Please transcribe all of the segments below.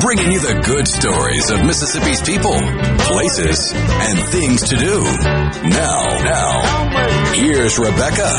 Bringing you the good stories of Mississippi's people, places, and things to do. Now, now, here's Rebecca.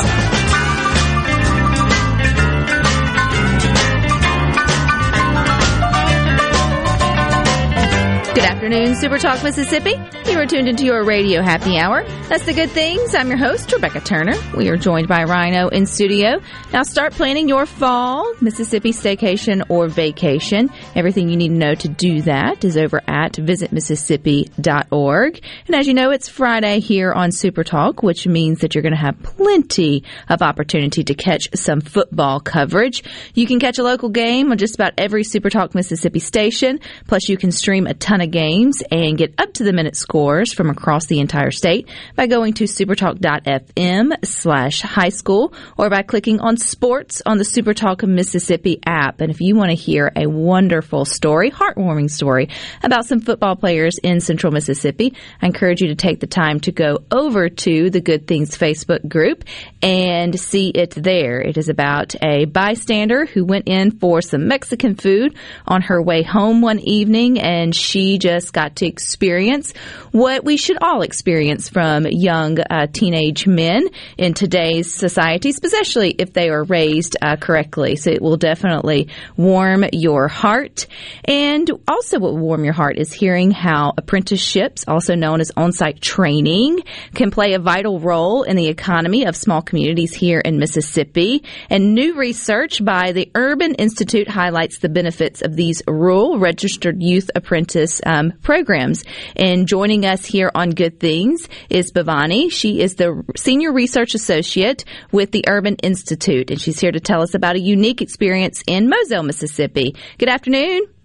Good afternoon, Super Talk Mississippi. You are tuned into your radio happy hour. That's the good things. I'm your host, Rebecca Turner. We are joined by Rhino in studio. Now start planning your fall Mississippi staycation or vacation. Everything you need to know to do that is over at visitmississippi.org. And as you know, it's Friday here on Super Talk, which means that you're going to have plenty of opportunity to catch some football coverage. You can catch a local game on just about every Super Talk Mississippi station. Plus, you can stream a ton of games and get up to the minute scores from across the entire state by going to supertalk.fm slash high school or by clicking on sports on the Supertalk Mississippi app. And if you want to hear a wonderful story, heartwarming story about some football players in central Mississippi, I encourage you to take the time to go over to the Good Things Facebook group and see it there. It is about a bystander who went in for some Mexican food on her way home one evening and she just got to experience what we should all experience from young uh, teenage men in today's society, especially if they are raised uh, correctly. So it will definitely warm your heart. And also, what will warm your heart is hearing how apprenticeships, also known as on site training, can play a vital role in the economy of small communities here in Mississippi. And new research by the Urban Institute highlights the benefits of these rural registered youth apprentice um, programs. And joining us here on Good Things is Bhavani. She is the Senior Research Associate with the Urban Institute, and she's here to tell us about a unique experience in Moselle, Mississippi. Good afternoon.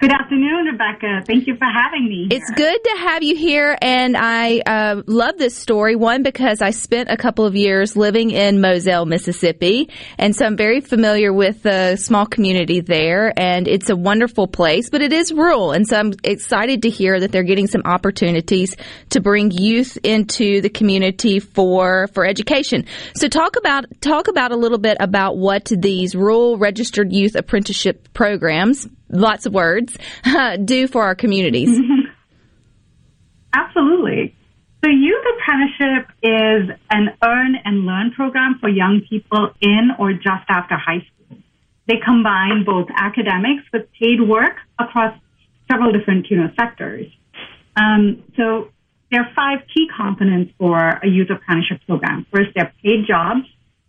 Good afternoon, Rebecca. Thank you for having me. It's good to have you here, and I uh, love this story. One, because I spent a couple of years living in Moselle, Mississippi, and so I'm very familiar with the small community there, and it's a wonderful place, but it is rural, and so I'm excited to hear that they're getting some opportunities to bring youth into the community for for education. So talk about talk about a little bit about what these rural registered youth apprenticeship programs lots of words, do for our communities? Absolutely. So, Youth Apprenticeship is an earn and learn program for young people in or just after high school. They combine both academics with paid work across several different you know, sectors. Um, so, there are five key components for a youth apprenticeship program. First, they're paid jobs.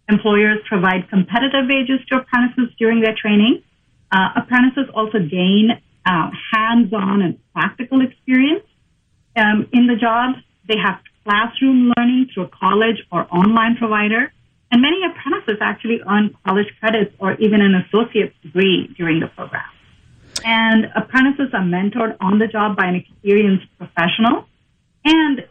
Employers provide competitive wages to apprentices during their training. Uh, apprentices also gain uh, hands-on and practical experience um, in the job. They have classroom learning through a college or online provider. And many apprentices actually earn college credits or even an associate's degree during the program. And apprentices are mentored on the job by an experienced professional. And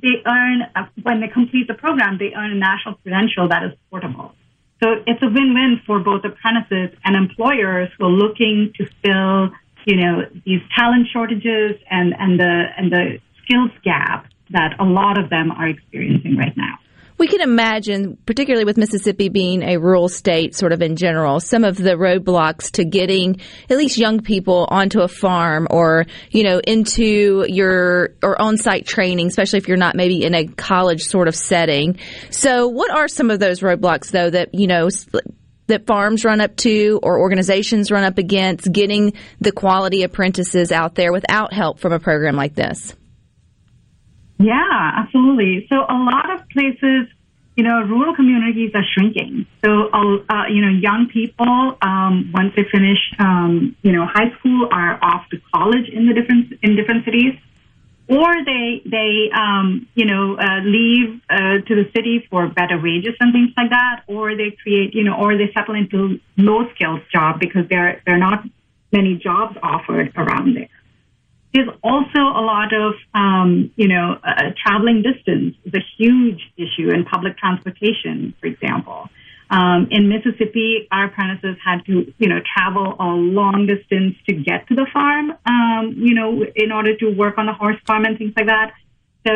they earn, uh, when they complete the program, they earn a national credential that is portable. So it's a win-win for both apprentices and employers who are looking to fill, you know, these talent shortages and, and the and the skills gap that a lot of them are experiencing right now. We can imagine, particularly with Mississippi being a rural state, sort of in general, some of the roadblocks to getting at least young people onto a farm or, you know, into your or on site training, especially if you're not maybe in a college sort of setting. So, what are some of those roadblocks, though, that, you know, that farms run up to or organizations run up against getting the quality apprentices out there without help from a program like this? Yeah, absolutely. So a lot of places, you know, rural communities are shrinking. So, uh, you know, young people, um, once they finish, um, you know, high school, are off to college in the different in different cities, or they they um, you know uh, leave uh, to the city for better wages and things like that, or they create, you know, or they settle into low skills job because there there are not many jobs offered around there. There's also a lot of, um, you know, uh, traveling distance is a huge issue in public transportation, for example. Um, in Mississippi, our apprentices had to, you know, travel a long distance to get to the farm, um, you know, in order to work on the horse farm and things like that. So,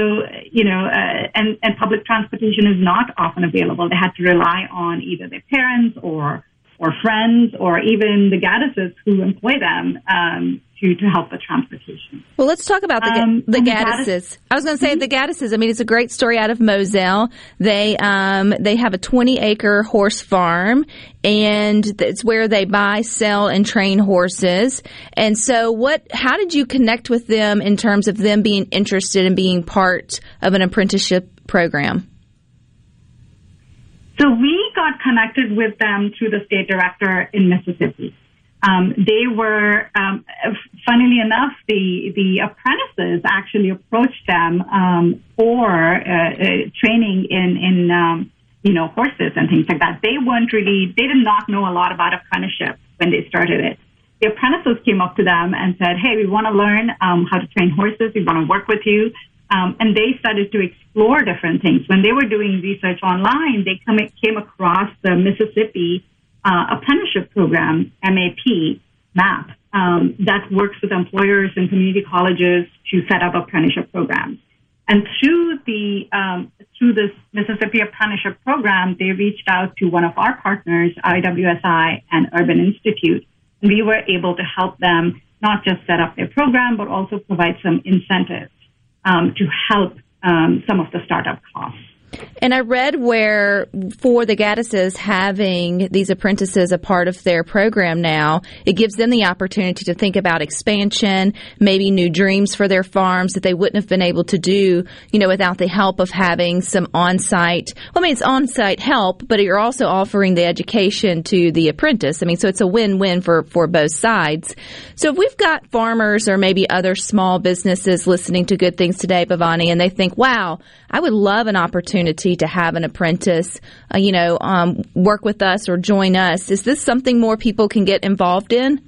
you know, uh, and, and public transportation is not often available. They had to rely on either their parents or or friends or even the Gaddises who employ them um, to, to help with transportation. Well, let's talk about the, Um, the the Gaddises. Gaddis- I was going to say the Gaddises. I mean, it's a great story out of Moselle. They um, they have a 20 acre horse farm, and it's where they buy, sell, and train horses. And so, what? How did you connect with them in terms of them being interested in being part of an apprenticeship program? So we got connected with them through the state director in Mississippi. Um, they were, um, funnily enough, the the apprentices actually approached them um, for uh, uh, training in in um, you know horses and things like that. They weren't really, they did not know a lot about apprenticeship when they started it. The apprentices came up to them and said, "Hey, we want to learn um, how to train horses. We want to work with you." Um, and they started to explore different things. When they were doing research online, they come, came across the Mississippi uh, apprenticeship program, MAP, MAP, um, that works with employers and community colleges to set up apprenticeship programs. And through the um, through this Mississippi apprenticeship program, they reached out to one of our partners, IWSI and Urban Institute. We were able to help them not just set up their program, but also provide some incentives um, to help um, some of the startup costs. And I read where for the Gaddises having these apprentices a part of their program now, it gives them the opportunity to think about expansion, maybe new dreams for their farms that they wouldn't have been able to do, you know, without the help of having some on-site. Well, I mean, it's on-site help, but you're also offering the education to the apprentice. I mean, so it's a win-win for for both sides. So if we've got farmers or maybe other small businesses listening to Good Things Today, Bhavani, and they think, "Wow, I would love an opportunity to have an apprentice, uh, you know, um, work with us or join us." Is this something more people can get involved in?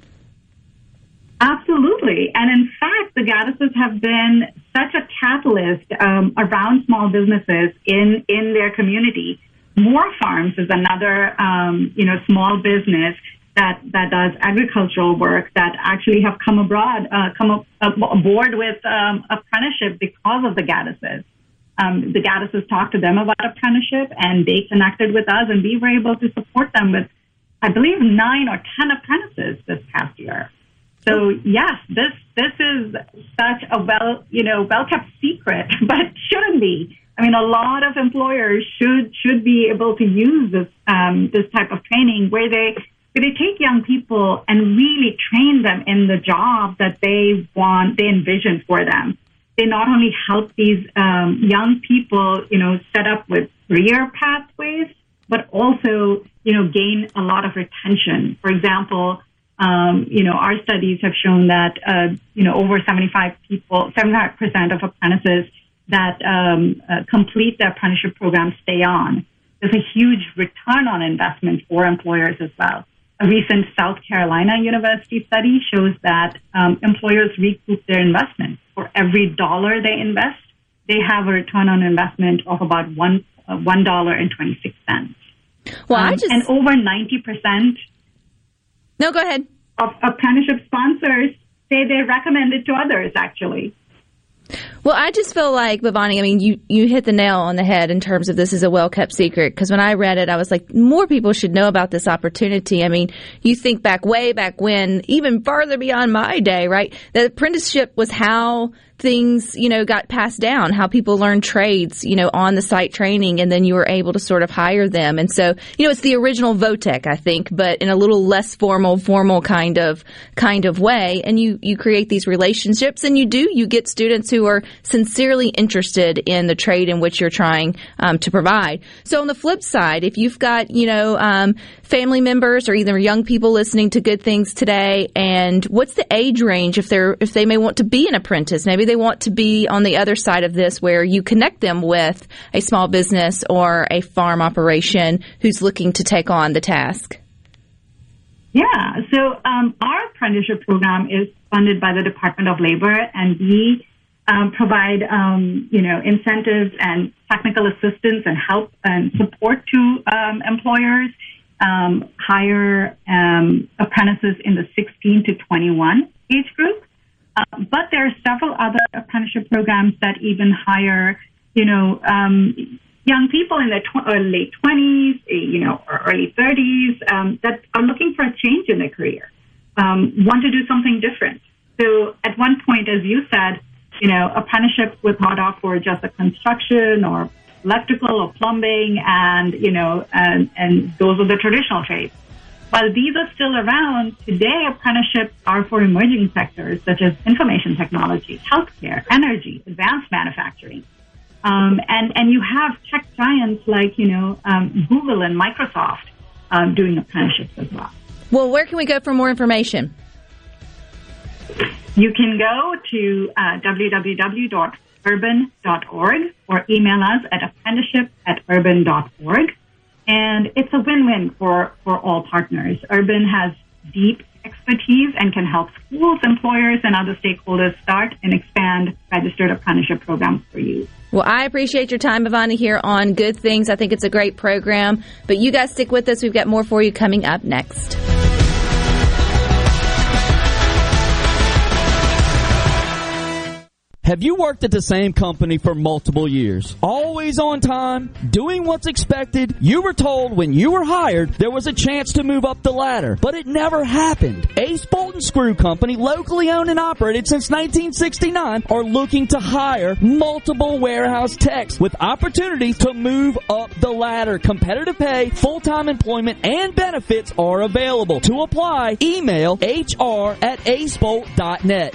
Absolutely. And in fact, the Gaddises have been such a catalyst um, around small businesses in, in their community. More Farms is another, um, you know, small business that, that does agricultural work that actually have come abroad, uh, come aboard with um, apprenticeship because of the Gaddises. Um, the Gaddises talked to them about apprenticeship and they connected with us and we were able to support them with, I believe, nine or ten apprentices this past year. So yes, this this is such a well you know well kept secret, but shouldn't be. I mean, a lot of employers should should be able to use this um, this type of training where they where they take young people and really train them in the job that they want they envision for them. They not only help these um, young people, you know, set up with career pathways, but also you know gain a lot of retention. For example um, you know, our studies have shown that, uh, you know, over 75 people, 75% of apprentices that um, uh, complete the apprenticeship program stay on. There's a huge return on investment for employers as well. A recent South Carolina University study shows that um, employers recoup their investment. For every dollar they invest, they have a return on investment of about one uh, one dollar and twenty six cents. Well, I Um, just and over ninety percent no. Go ahead. of apprenticeship sponsors say they recommend it to others actually. Well, I just feel like Bhavani. I mean, you you hit the nail on the head in terms of this is a well kept secret. Because when I read it, I was like, more people should know about this opportunity. I mean, you think back way back when, even farther beyond my day, right? The apprenticeship was how things, you know, got passed down, how people learned trades, you know, on the site training, and then you were able to sort of hire them. And so, you know, it's the original Votech, I think, but in a little less formal, formal kind of kind of way. And you you create these relationships, and you do you get students who are sincerely interested in the trade in which you're trying um, to provide. So on the flip side, if you've got you know um, family members or either young people listening to Good Things today, and what's the age range if they're if they may want to be an apprentice, maybe they want to be on the other side of this where you connect them with a small business or a farm operation who's looking to take on the task. Yeah, so um, our apprenticeship program is funded by the Department of Labor, and we um, provide um, you know incentives and technical assistance and help and support to um, employers um, hire um, apprentices in the 16 to 21 age group. Uh, but there are several other apprenticeship programs that even hire you know um, young people in their tw- uh, late 20s, you know, or early 30s um, that are looking for a change in their career, um, want to do something different. So at one point, as you said, you know, apprenticeships were thought of for just a construction or electrical or plumbing, and you know, and, and those are the traditional trades. While these are still around, today apprenticeships are for emerging sectors such as information technology, healthcare, energy, advanced manufacturing. Um, and, and you have tech giants like, you know, um, Google and Microsoft um, doing apprenticeships as well. Well, where can we go for more information? You can go to uh, www.urban.org or email us at apprenticeship at urban.org. And it's a win-win for, for all partners. Urban has deep expertise and can help schools, employers, and other stakeholders start and expand registered apprenticeship programs for you. Well, I appreciate your time, Bhavani, here on Good Things. I think it's a great program. But you guys stick with us. We've got more for you coming up next. Have you worked at the same company for multiple years? Always on time, doing what's expected. You were told when you were hired there was a chance to move up the ladder, but it never happened. Ace Bolt and Screw Company, locally owned and operated since 1969, are looking to hire multiple warehouse techs with opportunities to move up the ladder. Competitive pay, full-time employment, and benefits are available. To apply, email hr at acebolt.net.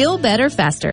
Feel better faster.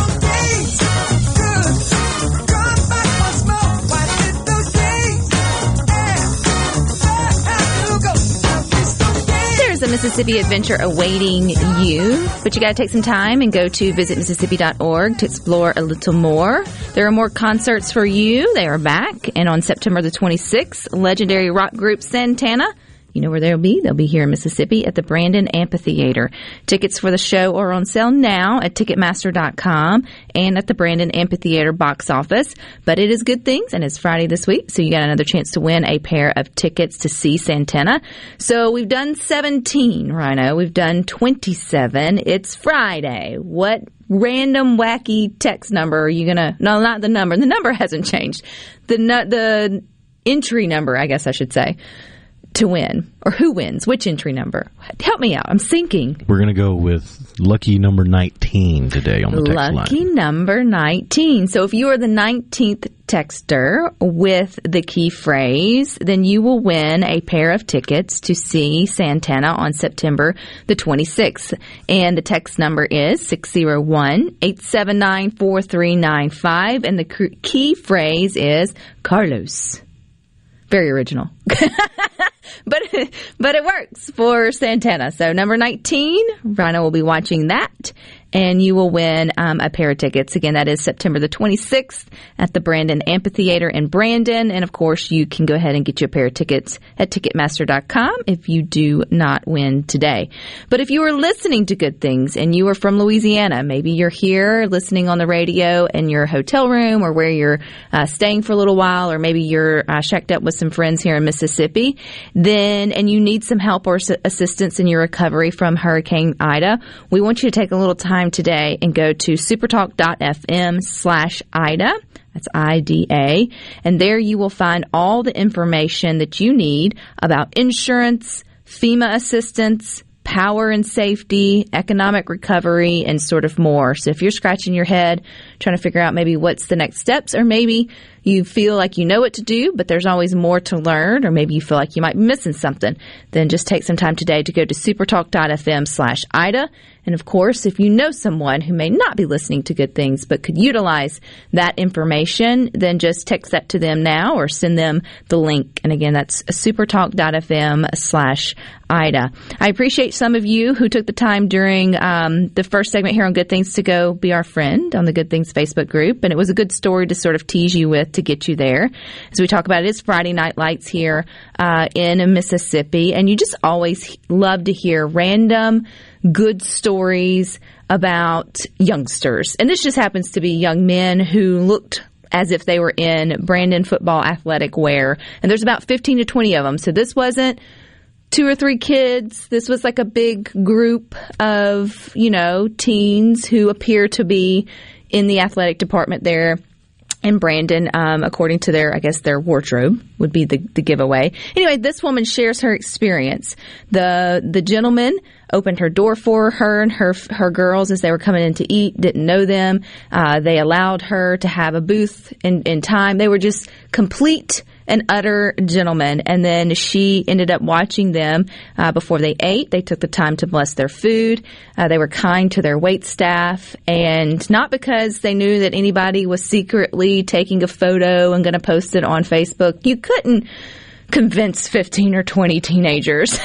Mississippi adventure awaiting you, but you got to take some time and go to visitmississippi.org to explore a little more. There are more concerts for you. They are back, and on September the 26th, legendary rock group Santana you know where they'll be? They'll be here in Mississippi at the Brandon Amphitheater. Tickets for the show are on sale now at Ticketmaster.com and at the Brandon Amphitheater box office. But it is good things, and it's Friday this week, so you got another chance to win a pair of tickets to see Santana. So we've done 17, Rhino. We've done 27. It's Friday. What random wacky text number are you gonna? No, not the number. The number hasn't changed. The the entry number, I guess I should say to win or who wins? Which entry number? Help me out. I'm sinking. We're going to go with lucky number 19 today on the text lucky line. Lucky number 19. So if you are the 19th texter with the key phrase, then you will win a pair of tickets to see Santana on September the 26th. And the text number is 601-879-4395 and the key phrase is Carlos. Very original. but but it works for Santana. So number 19, Rhino will be watching that and you will win um, a pair of tickets. Again, that is September the 26th at the Brandon Amphitheater in Brandon. And of course, you can go ahead and get you a pair of tickets at Ticketmaster.com if you do not win today. But if you are listening to Good Things and you are from Louisiana, maybe you're here listening on the radio in your hotel room or where you're uh, staying for a little while, or maybe you're uh, shacked up with some friends here in Mississippi, then, and you need some help or assistance in your recovery from Hurricane Ida, we want you to take a little time time today and go to supertalk.fm slash Ida. That's IDA. And there you will find all the information that you need about insurance, FEMA assistance, power and safety, economic recovery, and sort of more. So if you're scratching your head trying to figure out maybe what's the next steps, or maybe you feel like you know what to do, but there's always more to learn, or maybe you feel like you might be missing something, then just take some time today to go to supertalk.fm slash Ida and of course, if you know someone who may not be listening to good things but could utilize that information, then just text that to them now or send them the link. And again, that's supertalk.fm slash Ida. I appreciate some of you who took the time during um, the first segment here on Good Things to go be our friend on the Good Things Facebook group. And it was a good story to sort of tease you with to get you there. As we talk about it, it's Friday Night Lights here uh, in Mississippi. And you just always love to hear random good stories about youngsters. And this just happens to be young men who looked as if they were in Brandon football athletic wear. And there's about 15 to 20 of them. So this wasn't two or three kids. This was like a big group of, you know, teens who appear to be in the athletic department there in Brandon, um, according to their, I guess, their wardrobe would be the, the giveaway. Anyway, this woman shares her experience. The the gentleman opened her door for her and her her girls as they were coming in to eat. Didn't know them. Uh, they allowed her to have a booth in in time. They were just complete an utter gentleman. And then she ended up watching them uh, before they ate. They took the time to bless their food. Uh, they were kind to their wait staff, and not because they knew that anybody was secretly taking a photo and going to post it on Facebook. You couldn't convince 15 or 20 teenagers,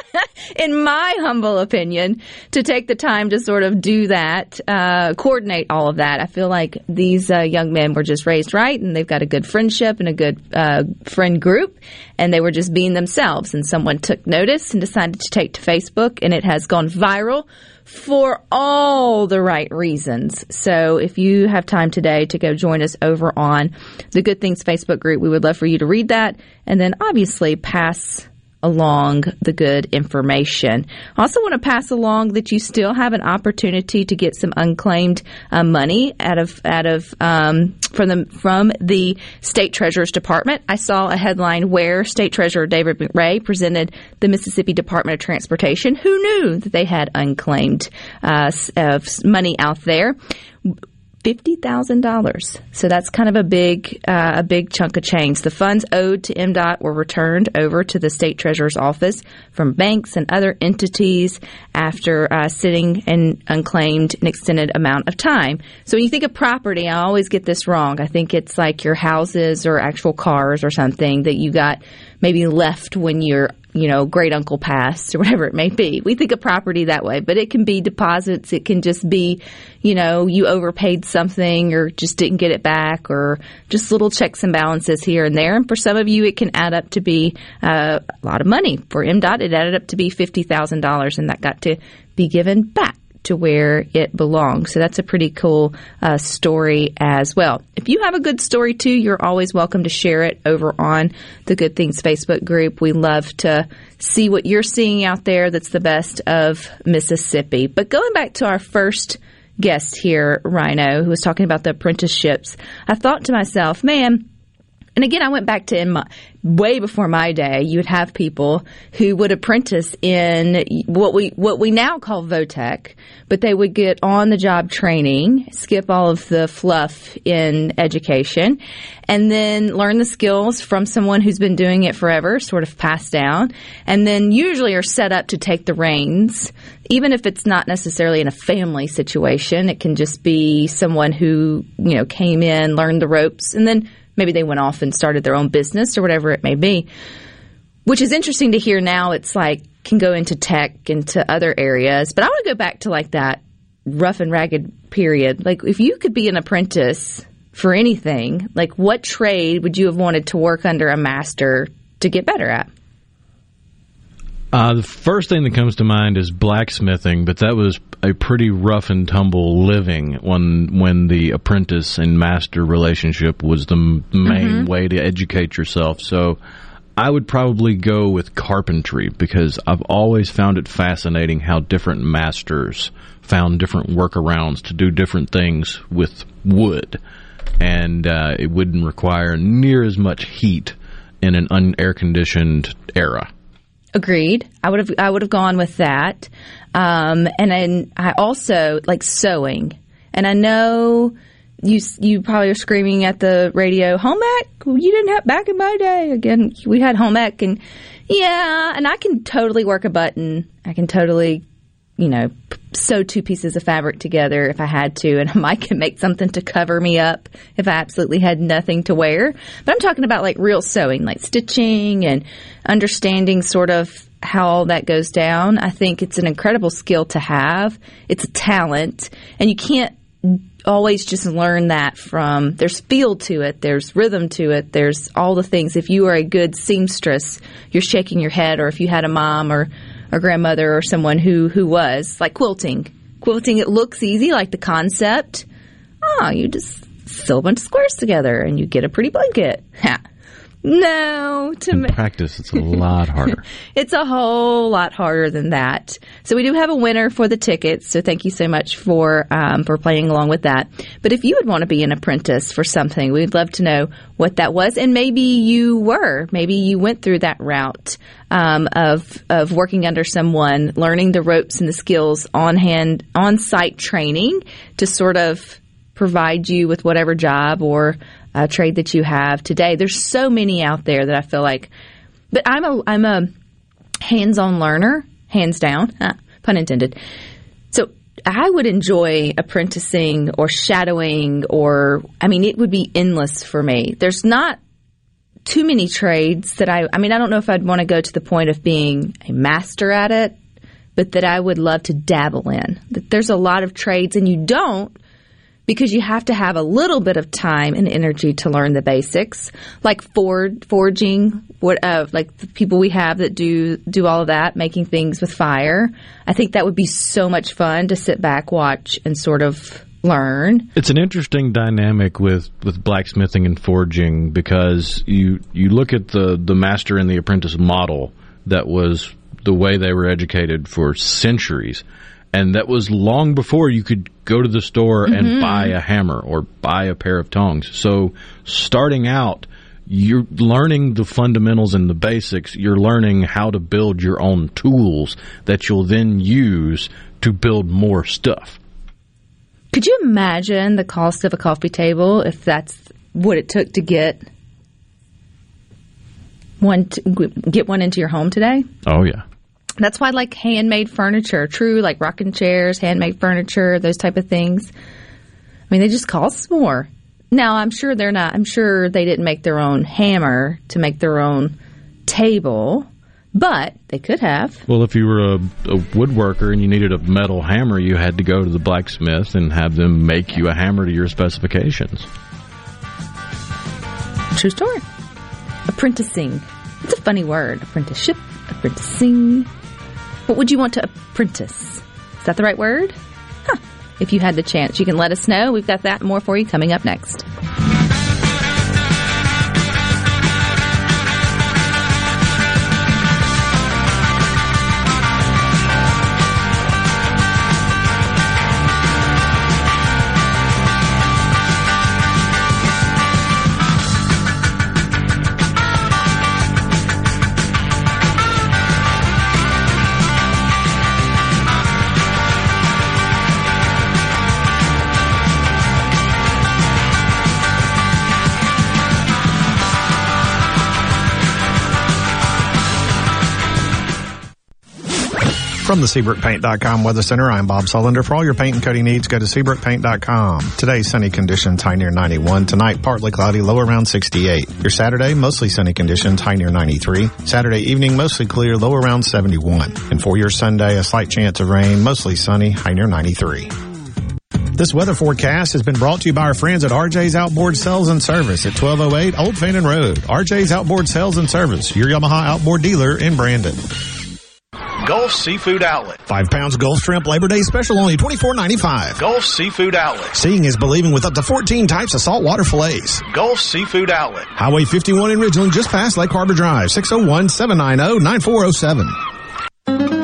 in my humble opinion, to take the time to sort of do that, uh, coordinate all of that. I feel like these uh, young men were just raised right and they've got a good friendship and a good uh, friend group, and they were just being themselves. And someone took notice and decided to take to Facebook, and it has gone viral for all the right reasons. So if you have time today to go join us over on the Good Things Facebook group, we would love for you to read that and then obviously pass along the good information. I also want to pass along that you still have an opportunity to get some unclaimed uh, money out of out of um, from the from the state treasurer's department. I saw a headline where State Treasurer David McRae presented the Mississippi Department of Transportation. Who knew that they had unclaimed uh, money out there? Fifty thousand dollars. So that's kind of a big uh, a big chunk of change. The funds owed to MDOT were returned over to the state treasurer's office from banks and other entities after uh, sitting unclaimed an extended amount of time. So when you think of property, I always get this wrong. I think it's like your houses or actual cars or something that you got maybe left when you're you know, great uncle passed or whatever it may be. We think of property that way, but it can be deposits. It can just be, you know, you overpaid something or just didn't get it back or just little checks and balances here and there. And for some of you, it can add up to be uh, a lot of money. For MDOT, it added up to be $50,000 and that got to be given back to where it belongs. So that's a pretty cool uh, story as well. If you have a good story too, you're always welcome to share it over on the Good Things Facebook group. We love to see what you're seeing out there that's the best of Mississippi. But going back to our first guest here, Rhino, who was talking about the apprenticeships, I thought to myself, man, and again, I went back to in my, way before my day. You would have people who would apprentice in what we what we now call Votech, but they would get on the job training, skip all of the fluff in education, and then learn the skills from someone who's been doing it forever, sort of passed down, and then usually are set up to take the reins. Even if it's not necessarily in a family situation, it can just be someone who you know came in, learned the ropes, and then Maybe they went off and started their own business or whatever it may be. Which is interesting to hear now. It's like can go into tech, into other areas. But I want to go back to like that rough and ragged period. Like if you could be an apprentice for anything, like what trade would you have wanted to work under a master to get better at? Uh, the first thing that comes to mind is blacksmithing, but that was a pretty rough and tumble living when when the apprentice and master relationship was the main Mhm. way to educate yourself. So I would probably go with carpentry because I've always found it fascinating how different masters found different workarounds to do different things with wood, and uh, it wouldn't require near as much heat in an unair conditioned era. Agreed. I would have I would have gone with that. Um, and then I also like sewing. And I know you you probably are screaming at the radio, home ec. You didn't have back in my day. Again, we had home ec, and yeah, and I can totally work a button. I can totally, you know, sew two pieces of fabric together if I had to, and I might can make something to cover me up if I absolutely had nothing to wear. But I'm talking about like real sewing, like stitching and understanding sort of how all that goes down. I think it's an incredible skill to have. It's a talent, and you can't always just learn that from there's feel to it there's rhythm to it there's all the things if you are a good seamstress you're shaking your head or if you had a mom or a grandmother or someone who who was like quilting. Quilting it looks easy like the concept. Oh you just sew a bunch of squares together and you get a pretty blanket. No to me practice, it's a lot harder. it's a whole lot harder than that. So we do have a winner for the tickets. So thank you so much for um, for playing along with that. But if you would want to be an apprentice for something, we'd love to know what that was, and maybe you were, maybe you went through that route um, of of working under someone, learning the ropes and the skills on hand, on site training to sort of provide you with whatever job or uh, trade that you have today. There's so many out there that I feel like, but I'm a I'm a hands-on learner, hands down, huh, pun intended. So I would enjoy apprenticing or shadowing, or I mean, it would be endless for me. There's not too many trades that I. I mean, I don't know if I'd want to go to the point of being a master at it, but that I would love to dabble in. That there's a lot of trades, and you don't because you have to have a little bit of time and energy to learn the basics, like Ford forging, what uh, like the people we have that do do all of that, making things with fire. I think that would be so much fun to sit back, watch, and sort of learn. It's an interesting dynamic with, with blacksmithing and forging because you you look at the, the master and the apprentice model that was the way they were educated for centuries. And that was long before you could go to the store Mhm. and buy a hammer or buy a pair of tongs. So starting out, you're learning the fundamentals and the basics. You're learning how to build your own tools that you'll then use to build more stuff. Could you imagine the cost of a coffee table if that's what it took to get one to, get one into your home today? Oh yeah. That's why I like handmade furniture, true like rocking chairs, handmade furniture, those type of things. I mean, they just cost more. Now, I'm sure they're not. I'm sure they didn't make their own hammer to make their own table, But they could have. Well, if you were a, a woodworker and you needed a metal hammer, you had to go to the blacksmith and have them make you a hammer to your specifications. True story. Apprenticing. It's a funny word. Apprenticeship, apprenticing. What would you want to apprentice? Is that the right word? Huh. If you had the chance, you can let us know. We've got that and more for you coming up next. From the SeabrookPaint.com Weather Center, I'm Bob Sullender. For all your paint and coating needs, go to SeabrookPaint.com. Today's sunny conditions, high near 91. Tonight, partly cloudy, low around 68. Your Saturday, mostly sunny conditions, high near 93. Saturday evening, mostly clear, low around 71. And for your Sunday, a slight chance of rain, mostly sunny, high near 93. This weather forecast has been brought to you by our friends at RJ's Outboard Sales and Service at 1208 Old Fannin Road. RJ's Outboard Sales and Service, your Yamaha outboard dealer in Brandon. Gulf Seafood Outlet. Five pounds Gulf shrimp Labor Day special only twenty four ninety five. Gulf Seafood Outlet. Seeing is believing with up to fourteen types of saltwater fillets. Gulf Seafood Outlet. Highway fifty one in Ridgeland, just past Lake Harbor Drive, 601-790-9407.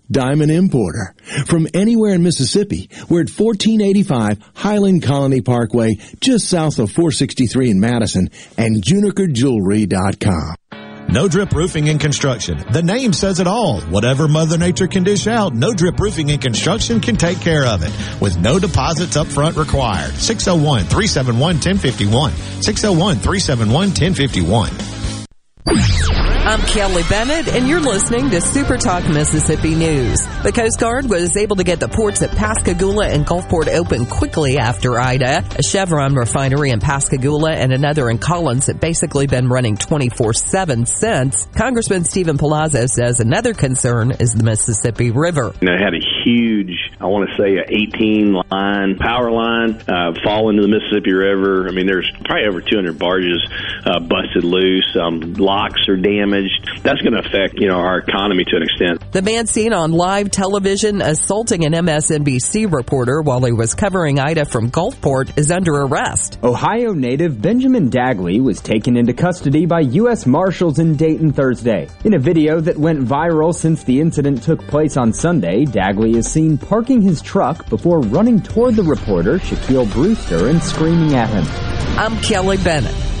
diamond importer. From anywhere in Mississippi, we're at 1485 Highland Colony Parkway, just south of 463 in Madison, and junikerjewelry.com. No Drip Roofing and Construction. The name says it all. Whatever Mother Nature can dish out, No Drip Roofing and Construction can take care of it with no deposits up front required. 601-371-1051. 601-371-1051. I'm Kelly Bennett, and you're listening to Super Talk Mississippi News. The Coast Guard was able to get the ports at Pascagoula and Gulfport open quickly after Ida. A Chevron refinery in Pascagoula and another in Collins have basically been running 24-7 since. Congressman Steven Palazzo says another concern is the Mississippi River. It had a huge, I want to say, a 18 line power line uh, fall into the Mississippi River. I mean, there's probably over 200 barges uh, busted loose. Um, locks are damaged. That's going to affect, you know, our economy to an extent. The man seen on live television assaulting an MSNBC reporter while he was covering Ida from Gulfport is under arrest. Ohio native Benjamin Dagley was taken into custody by U.S. Marshals in Dayton Thursday. In a video that went viral since the incident took place on Sunday, Dagley is seen parking his truck before running toward the reporter, Shaquille Brewster, and screaming at him. I'm Kelly Bennett.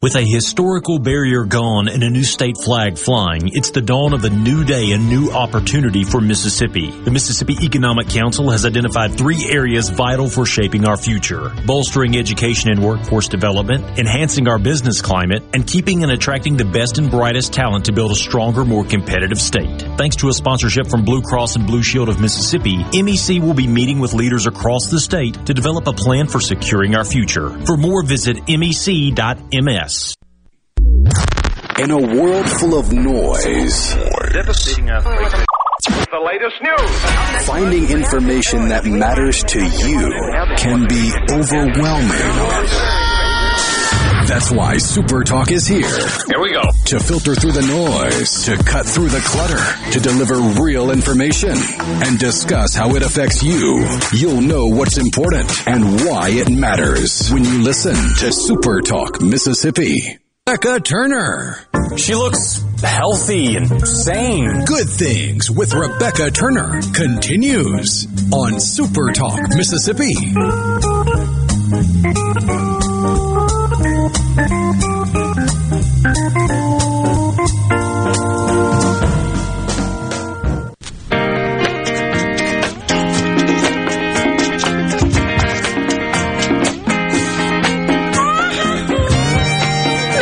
With a historical barrier gone and a new state flag flying, it's the dawn of a new day, and new opportunity for Mississippi. The Mississippi Economic Council has identified three areas vital for shaping our future. Bolstering education and workforce development, enhancing our business climate, and keeping and attracting the best and brightest talent to build a stronger, more competitive state. Thanks to a sponsorship from Blue Cross and Blue Shield of Mississippi, MEC will be meeting with leaders across the state to develop a plan for securing our future. For more, visit mec.ms. In a world full of noise, The latest news. finding information that matters to you can be overwhelming. That's why Super Talk is here. Here we go. To filter through the noise, to cut through the clutter, to deliver real information, and discuss how it affects you. You'll know what's important and why it matters when you listen to Super Talk Mississippi. Rebecca Turner. She looks healthy and sane. Good Things with Rebecca Turner continues on Super Talk Mississippi.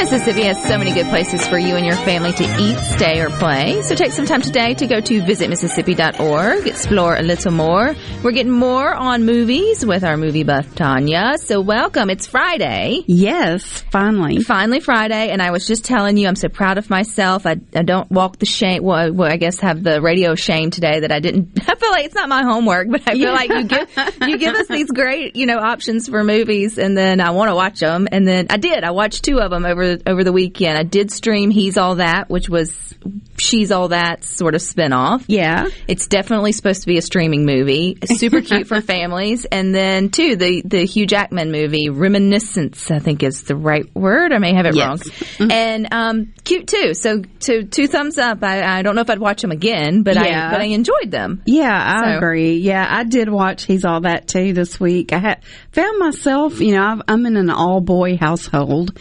Mississippi has so many good places for you and your family to eat, stay, or play. So take some time today to go to visitmississippi.org, explore a little more. We're getting more on movies with our movie buff Tanya. So welcome. It's Friday. Yes, finally. Finally Friday. And I was just telling you, I'm so proud of myself. I, I don't walk the shame. Well, well, I guess have the radio shame today that I didn't. I feel like it's not my homework, but I feel Yeah. like you give you give us these great, you know, options for movies, and then I want to watch them, and then I did. I watched two of them over over the weekend. I did stream He's All That, which was She's All That sort of spinoff. Yeah, it's definitely supposed to be a streaming movie. Super cute for families, and then two the the Hugh Jackman movie Reminiscence. I think is the right word. I may have it Yes. wrong, and um, cute too. So, so two thumbs up. I, I don't know if I'd watch them again, but Yeah. I but I enjoyed them. Yeah, I So- agree. Yeah, I did watch He's All That too this week. I had found myself, you know, I've, I'm in an all boy household.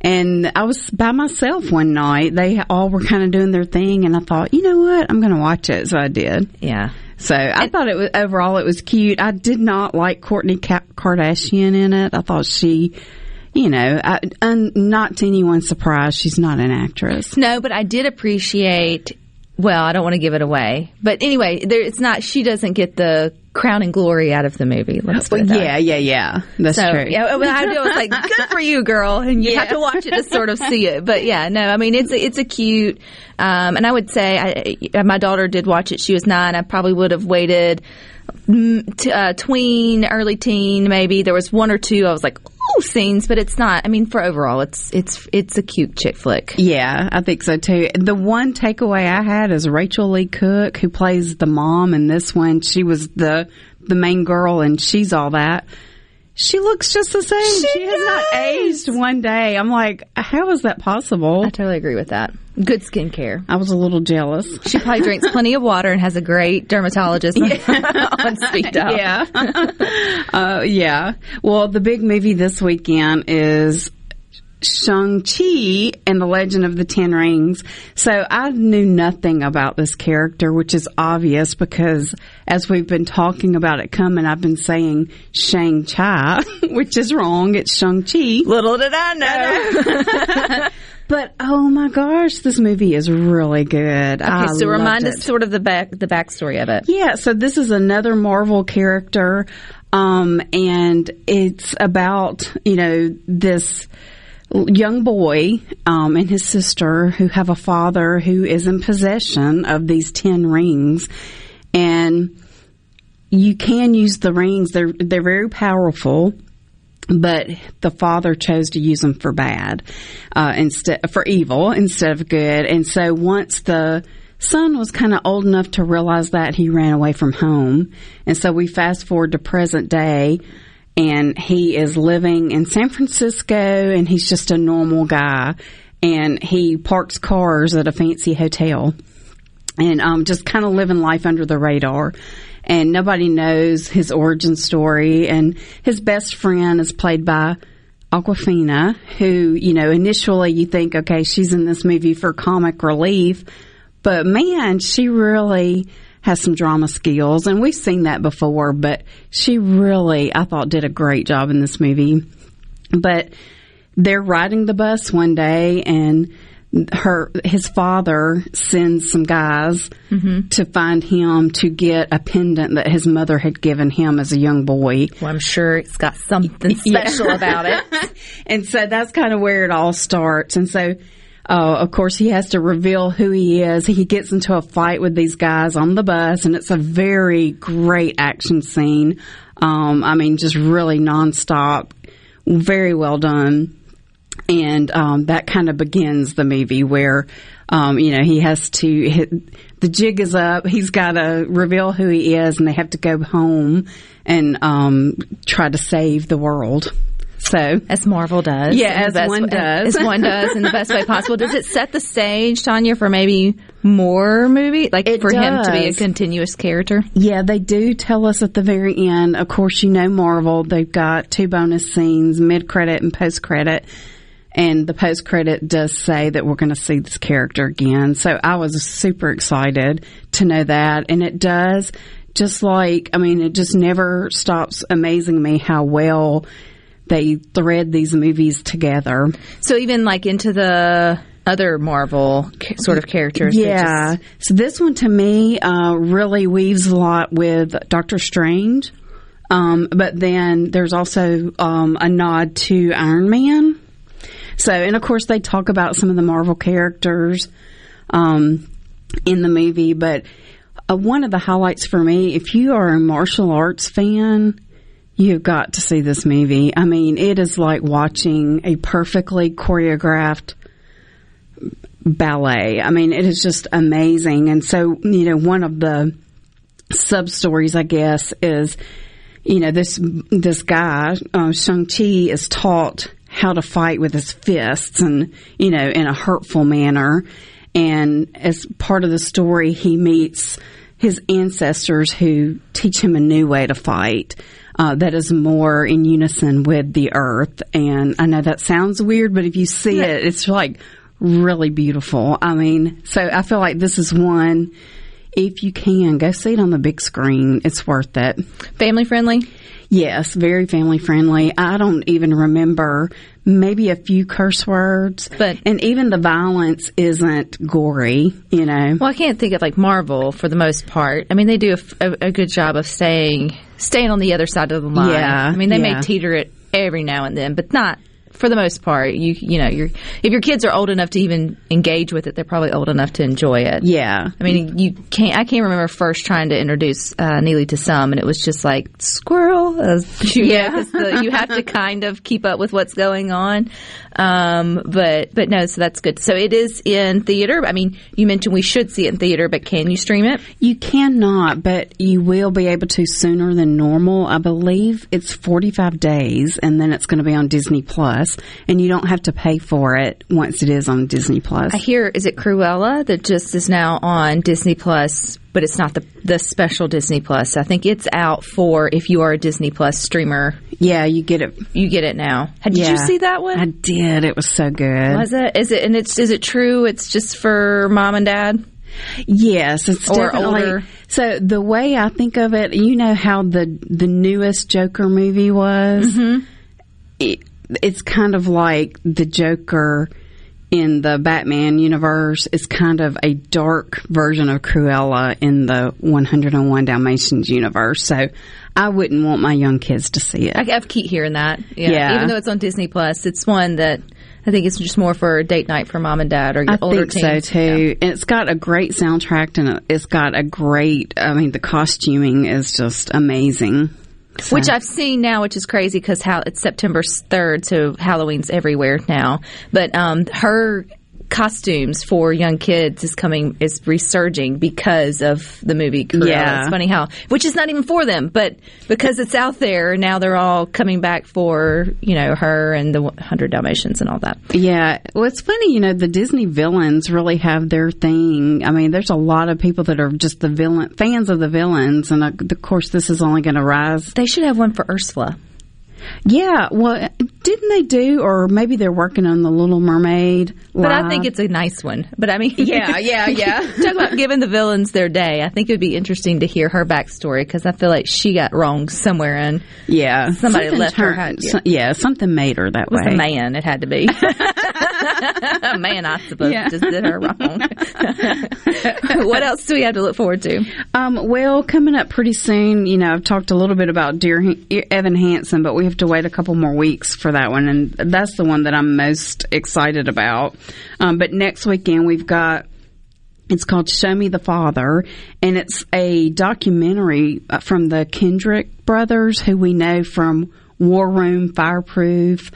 And I was by myself one night. They all were kind of doing their thing, and I thought, you know what, I'm going to watch it. So I did. Yeah. So I thought it was overall it was cute. I did not like Kourtney Ka- Kardashian in it. I thought she, you know, I, and not to anyone's surprise, she's not an actress. No, but I did appreciate. Well, I don't want to give it away, but anyway, there, it's not. She doesn't get the crown and glory out of the movie. Let's it yeah, yeah, yeah. That's so, true. Yeah, well, I was like, good for you, girl. And you have to watch it to sort of see it. But yeah, no, I mean, it's a, it's a cute, um, and I would say I, my daughter did watch it. She was nine. I probably would have waited t- uh, tween, early teen, maybe. There was one or two. I was like, oh, scenes, but it's not. I mean, for overall, it's it's it's a cute chick flick. Yeah, I think so too. The one takeaway I had is Rachael Leigh Cook, who plays the mom in this one. She was the the main girl, and she's all that. She looks just the same. She, has not aged one day. I'm like, how is that possible? I totally agree with that. Good skincare. I was a little jealous. She probably drinks plenty of water and has a great dermatologist on speed dial. Yeah. uh, yeah. Well, the big movie this weekend is Shang-Chi and the Legend of the Ten Rings. So I knew nothing about this character, which is obvious because as we've been talking about it coming, I've been saying Shang-Chi, which is wrong. It's Shang-Chi. Little did I know. But oh my gosh, this movie is really good. Okay, I so remind loved us sort of the back the backstory of it. Yeah, so this is another Marvel character, um, and it's about you know this young boy um, and his sister who have a father who is in possession of these ten rings, and you can use the rings. They're they're very powerful. But the father chose to use him for bad uh, instead for evil instead of good. And so once the son was kind of old enough to realize that he ran away from home, and so we fast forward to present day. And he is living in San Francisco and he's just a normal guy. And he parks cars at a fancy hotel and um, just kind of living life under the radar. And nobody knows his origin story. And his best friend is played by Awkwafina, who, you know, initially you think, okay, she's in this movie for comic relief. But man, she really has some drama skills. And we've seen that before, but she really, I thought, did a great job in this movie. But they're riding the bus one day and her his father sends some guys Mm-hmm. to find him to get a pendant that his mother had given him as a young boy. Well, I'm sure it's got something special about it. and so that's kind of where it all starts. And so, uh, of course, he has to reveal who he is. He gets into a fight with these guys on the bus, and it's a very great action scene. Um, I mean, just really nonstop, very well done and um, that kind of begins the movie where um, you know he has to hit, the jig is up he's got to reveal who he is and they have to go home and um, try to save the world so as Marvel does, yeah, as best one does, as one does in the best way possible. Does it set the stage, Tanya, for maybe more movie, like It for him to be a continuous character? Yeah, they do tell us at the very end. Of course, you know Marvel. They've got two bonus scenes, mid credit and post credit. And the post credit does say that we're going to see this character again. So I was super excited to know that. And it does, just like, I mean, it just never stops amazing me how well they thread these movies together. So even like into the other Marvel sort of characters. Yeah. just- So this one to me uh, really weaves a lot with Doctor Strange. Um, but then there's also um, a nod to Iron Man. So, and of course, they talk about some of the Marvel characters um, in the movie. But uh, one of the highlights for me, if you are a martial arts fan, you've got to see this movie. I mean, it is like watching a perfectly choreographed ballet. I mean, it is just amazing. And so, you know, one of the sub stories, I guess, is, you know, this, this guy, uh, Shang-Chi is taught how to fight with his fists and, you know, in a hurtful manner. And as part of the story, he meets his ancestors who teach him a new way to fight. Uh, that is more in unison with the earth. And I know that sounds weird, but if you see it, it's like really beautiful. I mean, so I feel like this is one, if you can, go see it on the big screen. It's worth it. Family friendly? Yes, very family friendly. I don't even remember maybe a few curse words, but and even the violence isn't gory, you know. Well, I can't think of like Marvel for the most part. I mean, they do a good job of staying staying on the other side of the line. Yeah, I mean, they yeah. may teeter it every now and then, but not for the most part. You you know, your if your kids are old enough to even engage with it, they're probably old enough to enjoy it. Yeah. I mean, you can't. I can't remember first trying to introduce uh, Neely to some, and it was just like squirrel. Uh, yeah, the, you have to kind of keep up with what's going on. Um, but but no, so that's good. So it is in theater. I mean, you mentioned we should see it in theater, but can you stream it? You cannot, but you will be able to sooner than normal. I believe it's 45 days and then it's going to be on Disney Plus and you don't have to pay for it once it is on Disney Plus. I hear is it Cruella that just is now on Disney Plus, but it's not the the special Disney Plus. I think it's out for if you are a Disney Plus streamer. Yeah, you get it. You get it now. Did you see that one? I did. It was so good. Was it? Is it? And it's is it true? It's just for mom and dad. Yes, it's Or definitely. older. So the way I think of it, you know how the the newest Joker movie was. Mm-hmm. It, it's kind of like the Joker in the Batman universe is kind of a dark version of Cruella in the 101 Dalmatians universe. So I wouldn't want my young kids to see it. I, I keep hearing that. Yeah. Yeah. Even though it's on Disney Plus, it's one that I think it's just more for a date night for mom and dad or your I older think so teens. too. And it's got a great soundtrack and it's got a great, I mean, the costuming is just amazing. So. Which I've seen now, which is crazy because how it's September third, so Halloween's everywhere now. But um, her costumes for young kids is coming is resurging because of the movie Cruella. Yeah. It's funny how which is not even for them, but because it's out there now they're all coming back for, you know, her and the 100 Dalmatians and all that. Yeah. Well, it's funny, you know, the Disney villains really have their thing. I mean, there's a lot of people that are just the villain fans of the villains and uh, of course this is only going to rise. They should have one for Ursula. Yeah, well, didn't they do, or maybe they're working on the Little Mermaid? But I think it's a nice one. But I mean, Yeah, yeah, yeah. Talk about giving the villains their day. I think it would be interesting to hear her backstory because I feel like she got wronged somewhere in. yeah, Somebody Something left her. turned- Yeah. so- yeah, something made her that It was way. a man. It had to be. man, I suppose, Yeah. just did her wrong. what else do we have to look forward to? Um, well, coming up pretty soon, you know, I've talked a little bit about Dear Evan Hansen, but we have to wait a couple more weeks for that one, and that's the one that I'm most excited about. Um, but next weekend we've got. It's called Show Me the Father, and it's a documentary uh, from the Kendrick brothers, who we know from War Room, Fireproof.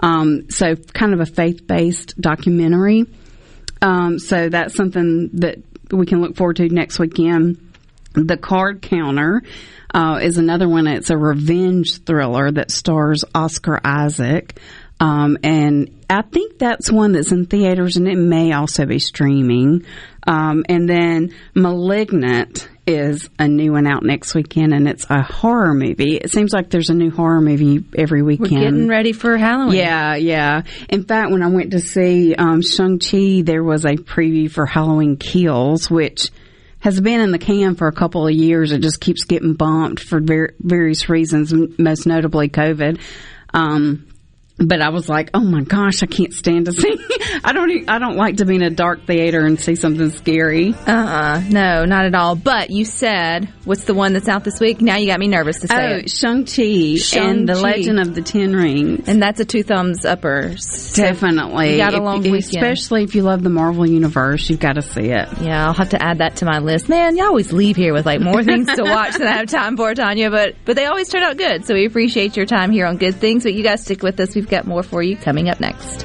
Um, so, kind of a faith based documentary. Um, so, that's something that we can look forward to next weekend. The Card Counter uh, is another one. It's a revenge thriller that stars Oscar Isaac. Um, and I think that's one that's in theaters and it may also be streaming. Um, and then Malignant is a new one out next weekend and it's a horror movie. It seems like there's a new horror movie every weekend. We're getting ready for Halloween. Yeah, yeah. In fact, when I went to see um, Shang-Chi, there was a preview for Halloween Kills, which has been in the can for a couple of years. It just keeps getting bumped for ver- various reasons, m- most notably COVID. Um, but I was like, oh my gosh, I can't stand to see. I don't. I don't like to be in a dark theater and see something scary. Uh uh no, not at all. But you said, what's the one that's out this week? Now you got me nervous to say Oh. Shang-Chi, and the Legend of the Ten Rings. And that's a two thumbs uppers. So Definitely. You got a If- long weekend. Especially if you love the Marvel Universe, you've got to see it. Yeah, I'll have to add that to my list. Man, you always leave here with like more things to watch than I have time for, Tanya. But but they always turn out good. So we appreciate your time here on Good Things. But you guys stick with us. We've got more for you coming up next.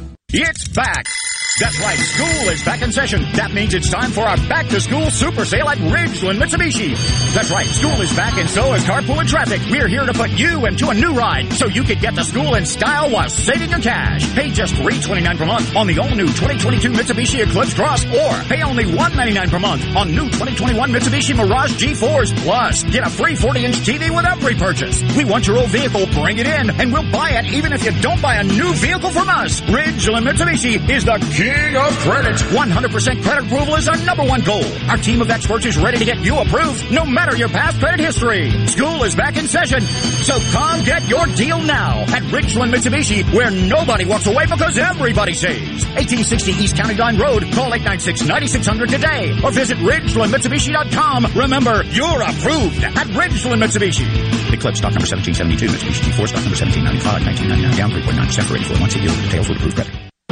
It's back. That's right, school is back in session. That means it's time for our back to school super sale at Ridgeland Mitsubishi. That's right, school is back and so is carpool and traffic. We're here to put you into a new ride so you can get to school in style while saving your cash. Pay just 329 per month on the all new 2022 Mitsubishi Eclipse Cross or pay only 199 per month on new 2021 Mitsubishi Mirage G4s. Plus, get a free 40 inch TV with every purchase. We want your old vehicle, bring it in, and we'll buy it even if you don't buy a new vehicle from us. Ridgeland Mitsubishi is the king of credit. 100% credit approval is our number one goal. Our team of experts is ready to get you approved no matter your past credit history. School is back in session, so come get your deal now at Ridgeland Mitsubishi where nobody walks away because everybody saves. 1860 East County Line Road. Call 896-9600 today or visit RidgelandMitsubishi.com. Remember, you're approved at Ridgeland Mitsubishi. Eclipse stock number 1772, Mitsubishi G4 stock number 1795, 1999 down 3.9% for 84 months a year. Details with approved credit.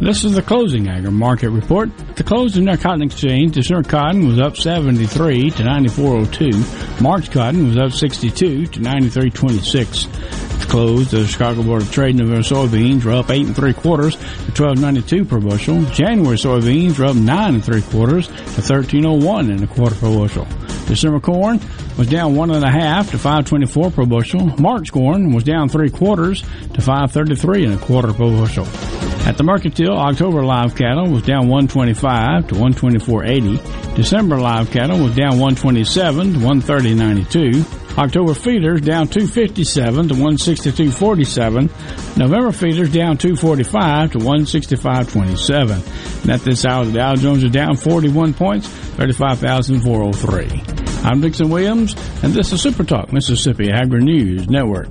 This is the closing agri market report. The close of the cotton exchange, December cotton was up 73 to 94.02. March cotton was up 62 to 93.26. The close of the Chicago Board of Trade November soybeans were up eight and three quarters to 12.92 per bushel. January soybeans were up nine and three quarters to 13.01 and a quarter per bushel. December corn was down one and a half to 524 per bushel. March corn was down three quarters to 533 and a quarter per bushel. At the mercantile, October live cattle was down 125 to 124.80. December live cattle was down 127 to 130.92. October feeders down 257 to 162.47. November feeders down 245 to 165.27. And at this hour, the Dow Jones is down 41 points, 35,403. I'm Dixon Williams, and this is Super Talk Mississippi Agri News Network.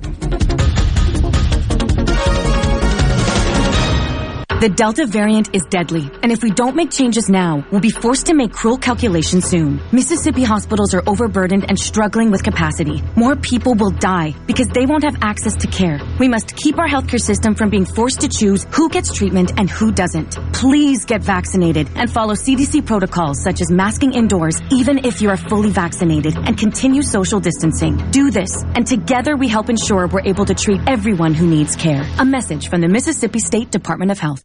The Delta variant is deadly, and if we don't make changes now, we'll be forced to make cruel calculations soon. Mississippi hospitals are overburdened and struggling with capacity. More people will die because they won't have access to care. We must keep our healthcare system from being forced to choose who gets treatment and who doesn't. Please get vaccinated and follow CDC protocols such as masking indoors, even if you are fully vaccinated, and continue social distancing. Do this, and together we help ensure we're able to treat everyone who needs care. A message from the Mississippi State Department of Health.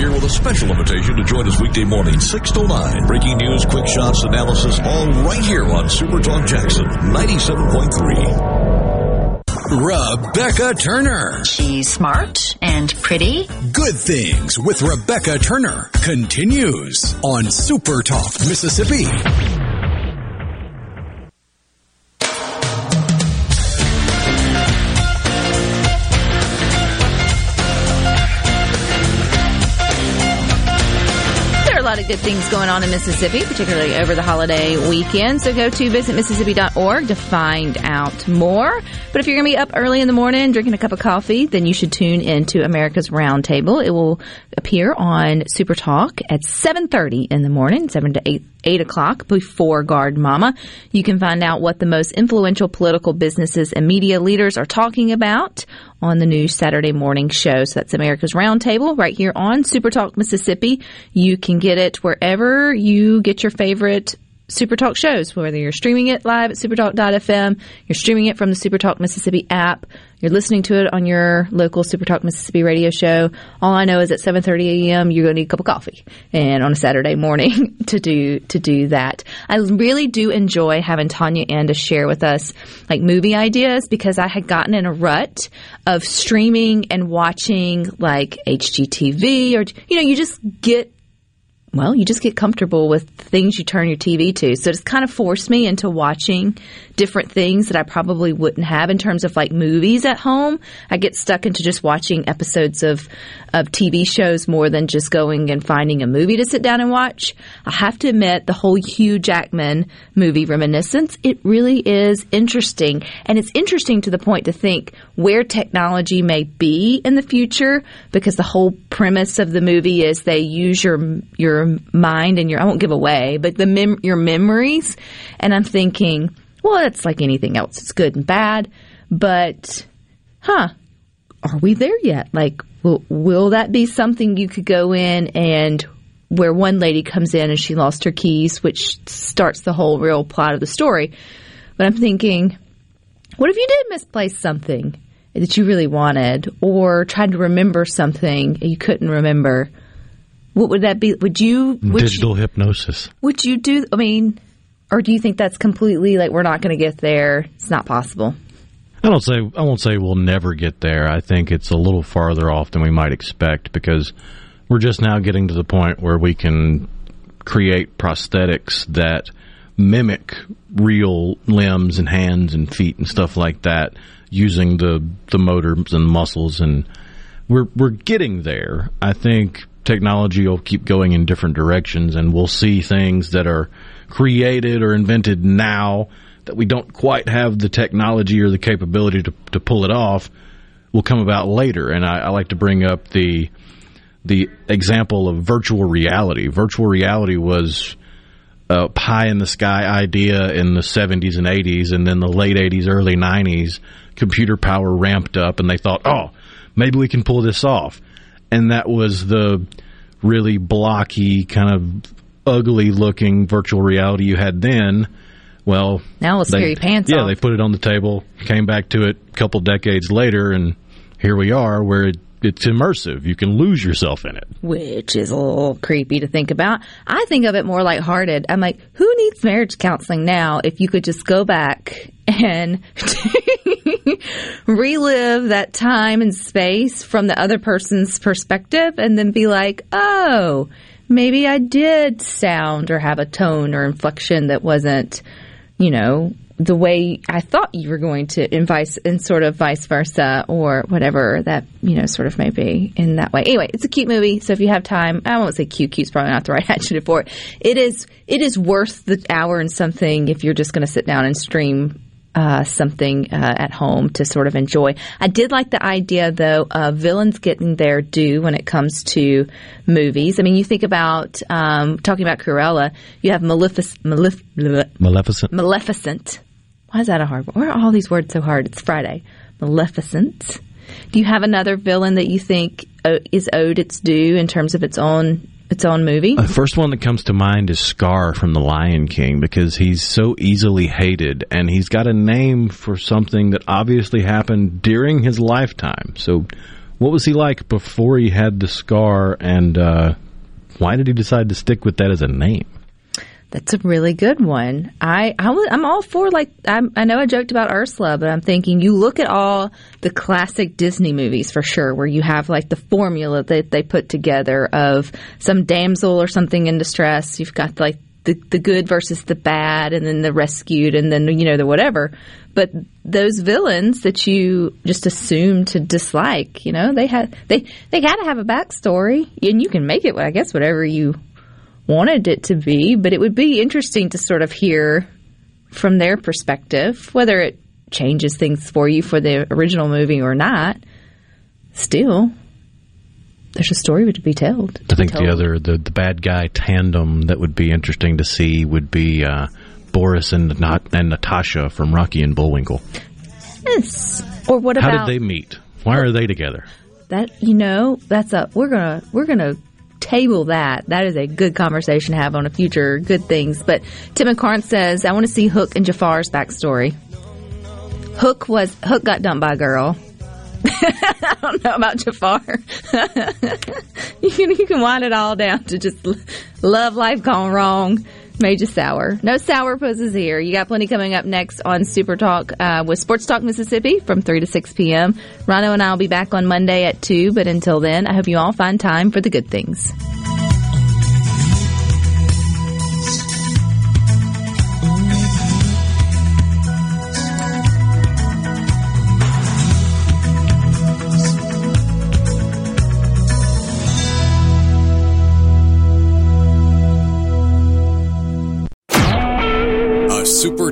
Here with a special invitation to join us weekday morning, 6 to 9. Breaking news, quick shots, analysis, all right here on Super Talk Jackson 97.3. Rebecca Turner. She's smart and pretty. Good Things with Rebecca Turner continues on Super Talk Mississippi. Good things going on in Mississippi, particularly over the holiday weekend. So go to visitmississippi.org to find out more. But if you're going to be up early in the morning drinking a cup of coffee, then you should tune into America's Roundtable. It will appear on Super Talk at 7.30 in the morning, 7 to 8 8 o'clock before Guard Mama. You can find out what the most influential political businesses and media leaders are talking about on the new Saturday morning show. So that's America's Roundtable right here on Super Talk Mississippi. You can get it wherever you get your favorite Super Talk shows, whether you're streaming it live at supertalk.fm, you're streaming it from the Supertalk Mississippi app, you're listening to it on your local Supertalk Mississippi radio show. All I know is at 7:30 a.m. you're going to need a cup of coffee, and on a Saturday morning to do to do that. I really do enjoy having Tanya in to share with us like movie ideas because I had gotten in a rut of streaming and watching like HGTV or you know you just get well, you just get comfortable with things you turn your TV to. So it's kind of forced me into watching different things that I probably wouldn't have in terms of like movies at home. I get stuck into just watching episodes of, of TV shows more than just going and finding a movie to sit down and watch. I have to admit the whole Hugh Jackman movie Reminiscence, it really is interesting. And it's interesting to the point to think where technology may be in the future because the whole premise of the movie is they use your, your mind and your I won't give away, but the mem- your memories. And I'm thinking, well, it's like anything else. It's good and bad, but huh? Are we there yet? Like, will, will that be something you could go in and where one lady comes in and she lost her keys, which starts the whole real plot of the story. But I'm thinking, what if you did misplace something that you really wanted, or tried to remember something you couldn't remember? What would that be? Would you would digital hypnosis? You, would you do? I mean, or do you think that's completely like we're not going to get there? It's not possible. I don't say I won't say we'll never get there. I think it's a little farther off than we might expect because we're just now getting to the point where we can create prosthetics that mimic real limbs and hands and feet and stuff like that using the the motors and muscles and we're we're getting there. I think technology will keep going in different directions and we'll see things that are created or invented now that we don't quite have the technology or the capability to to pull it off will come about later. And I, I like to bring up the the example of virtual reality. Virtual reality was a pie in the sky idea in the 70s and 80s, and then the late 80s, early 90s, computer power ramped up, and they thought, oh, maybe we can pull this off. And that was the really blocky, kind of ugly looking virtual reality you had then. Well, Now they- your pants yeah, off. they put it on the table, came back to it a couple decades later, and here we are where it, it's immersive. You can lose yourself in it. which is a little creepy to think about. I think of it more lighthearted. I'm like, who needs marriage counseling now if you could just go back and relive that time and space from the other person's perspective and then be like, oh, maybe I did sound or have a tone or inflection that wasn't, you know, the way I thought you were going to, and vice, and sort of vice versa, or whatever that you know, sort of may be in that way. Anyway, it's a cute movie, so if you have time, I won't say cute. Cute's probably not the right adjective for it. It is, it is worth the hour and something if you're just going to sit down and stream uh, something uh, at home to sort of enjoy. I did like the idea though of villains getting their due when it comes to movies. I mean, you think about um, talking about Cruella. You have Malefic- Malef- Maleficent. Maleficent. Why is that a hard word? Why are all these words so hard? It's Friday. Maleficent. Do you have another villain that you think uh, is owed its due in terms of its own its own movie? The first one that comes to mind is Scar from The Lion King because he's so easily hated and he's got a name for something that obviously happened during his lifetime. So, what was he like before he had the scar and uh, why did he decide to stick with that as a name? That's a really good one. I, I I'm all for like I'm, I know I joked about Ursula, but I'm thinking you look at all the classic Disney movies for sure, where you have like the formula that they put together of some damsel or something in distress. You've got like the the good versus the bad, and then the rescued, and then you know the whatever. But those villains that you just assume to dislike, you know, they had they they got to have a backstory, and you can make it, I guess, whatever you wanted it to be, but it would be interesting to sort of hear from their perspective, whether it changes things for you for the original movie or not. Still, there's a story to be told. I think the other the, the bad guy tandem that would be interesting to see would be uh, Boris and Nat- and Natasha from Rocky and Bullwinkle. Yes. Or what How about How did they meet? Why are they together? that? You know, that's a we're gonna we're gonna table that. That is a good conversation to have on a future good things. But Tim McCarn says, I want to see Hook and Jafar's backstory. Hook was Hook got dumped by a girl. I don't know about Jafar. you can you can wind it all down to just love life gone wrong. You sour. No sour poses here. You got plenty coming up next on Super Talk uh, with Sports Talk Mississippi from 3 to 6 p.m. Rhino and I will be back on Monday at 2, but until then, I hope you all find time for the good things.